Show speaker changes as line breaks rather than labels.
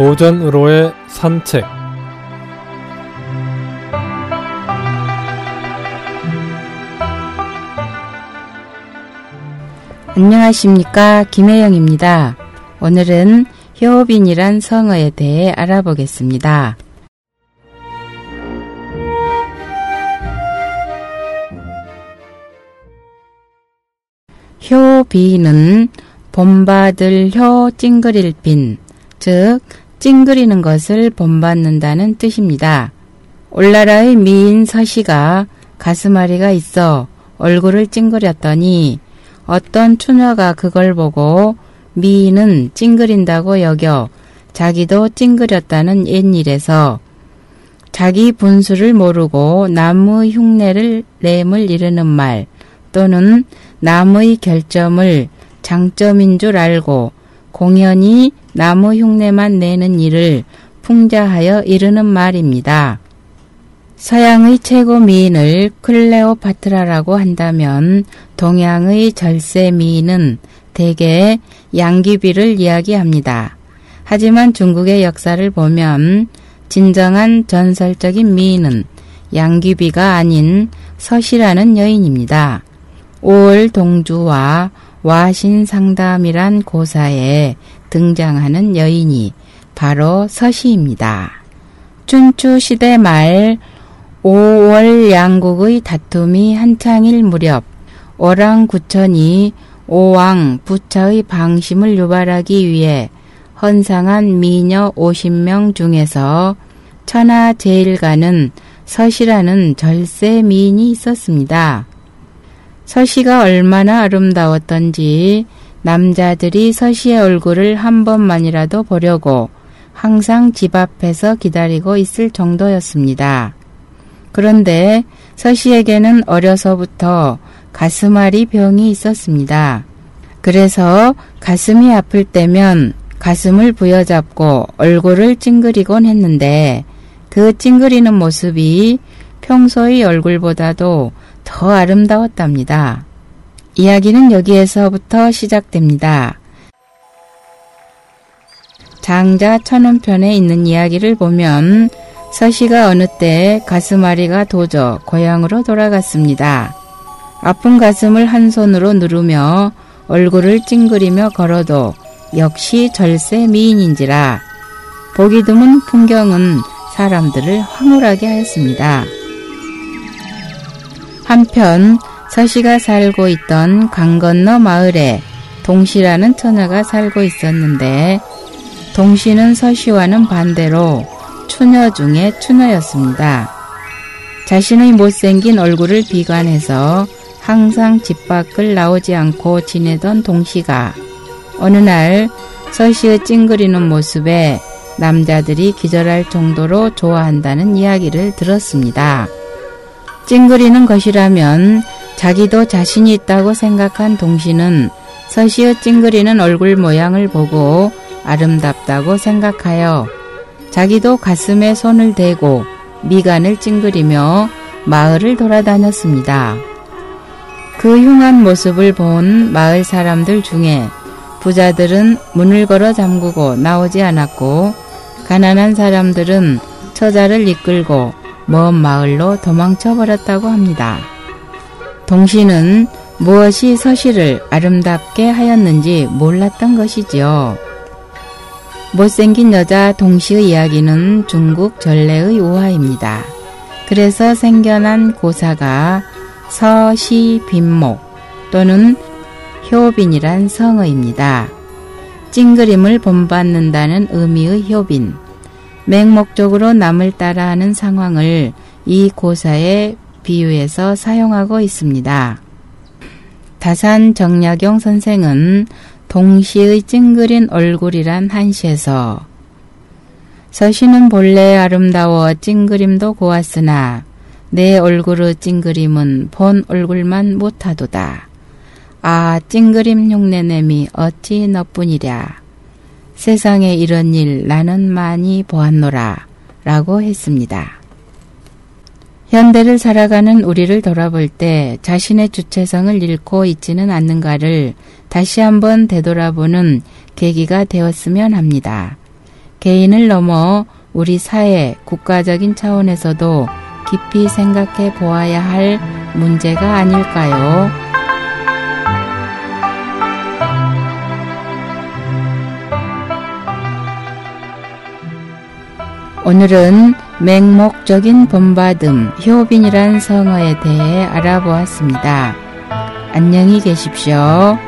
고전으로의 산책
안녕하십니까 김혜영입니다. 오늘은 효빈이란 성어에 대해 알아보겠습니다. 효비는 본받을 효 찡그릴 빈, 즉 찡그리는 것을 본받는다는 뜻입니다. 올나라의 미인 서시가 가슴앓이가 있어 얼굴을 찡그렸더니 어떤 추녀가 그걸 보고 미인은 찡그린다고 여겨 자기도 찡그렸다는 옛일에서 자기 분수를 모르고 남의 흉내를 램을 이르는 말 또는 남의 결점을 장점인 줄 알고 공연히 나무 흉내만 내는 일을 풍자하여 이르는 말입니다. 서양의 최고 미인을 클레오파트라라고 한다면 동양의 절세 미인은 대개 양귀비를 이야기합니다. 하지만 중국의 역사를 보면 진정한 전설적인 미인은 양귀비가 아닌 서시라는 여인입니다. 5월 동주와 와신상담이란 고사에 등장하는 여인이 바로 서시입니다. 춘추 시대 말 5월 양국의 다툼이 한창일 무렵 오랑구천이 오왕 부처의 방심을 유발하기 위해 헌상한 미녀 50명 중에서 천하 제일가는 서시라는 절세 미인이 있었습니다. 서시가 얼마나 아름다웠던지 남자들이 서시의 얼굴을 한 번만이라도 보려고 항상 집 앞에서 기다리고 있을 정도였습니다. 그런데 서시에게는 어려서부터 가슴앓이 병이 있었습니다. 그래서 가슴이 아플 때면 가슴을 부여잡고 얼굴을 찡그리곤 했는데 그 찡그리는 모습이 평소의 얼굴보다도 더 아름다웠답니다. 이야기는 여기에서부터 시작됩니다. 장자 천운편에 있는 이야기를 보면 서시가 어느 때 가슴앓이가 도져 고향으로 돌아갔습니다. 아픈 가슴을 한 손으로 누르며 얼굴을 찡그리며 걸어도 역시 절세 미인인지라 보기 드문 풍경은 사람들을 황홀하게 하였습니다. 한편 서시가 살고 있던 강 건너 마을에 동시라는 처녀가 살고 있었는데 동시는 서시와는 반대로 추녀 중에 추녀였습니다. 자신의 못생긴 얼굴을 비관해서 항상 집 밖을 나오지 않고 지내던 동시가 어느 날 서시의 찡그리는 모습에 남자들이 기절할 정도로 좋아한다는 이야기를 들었습니다. 찡그리는 것이라면 자기도 자신이 있다고 생각한 동시는 서시의 찡그리는 얼굴 모양을 보고 아름답다고 생각하여 자기도 가슴에 손을 대고 미간을 찡그리며 마을을 돌아다녔습니다. 그 흉한 모습을 본 마을 사람들 중에 부자들은 문을 걸어 잠그고 나오지 않았고 가난한 사람들은 처자를 이끌고 먼 마을로 도망쳐 버렸다고 합니다. 동시는 무엇이 서시를 아름답게 하였는지 몰랐던 것이지요. 못생긴 여자 동시의 이야기는 중국 전래의 우화입니다. 그래서 생겨난 고사가 서시빈목 또는 효빈이란 성어입니다. 찡그림을 본받는다는 의미의 효빈, 맹목적으로 남을 따라하는 상황을 이 고사에 비유해서 사용하고 있습니다. 다산 정약용 선생은 동시의 찡그린 얼굴이란 한시에서 서시는 본래 아름다워 찡그림도 고왔으나 내 얼굴의 찡그림은 본 얼굴만 못하도다. 아 찡그림 흉내냄이 어찌 너뿐이랴. 세상에 이런 일 나는 많이 보았노라 라고 했습니다. 현대를 살아가는 우리를 돌아볼 때 자신의 주체성을 잃고 있지는 않는가를 다시 한번 되돌아보는 계기가 되었으면 합니다. 개인을 넘어 우리 사회, 국가적인 차원에서도 깊이 생각해 보아야 할 문제가 아닐까요? 오늘은 맹목적인 본받음, 효빈이란 성어에 대해 알아보았습니다. 안녕히 계십시오.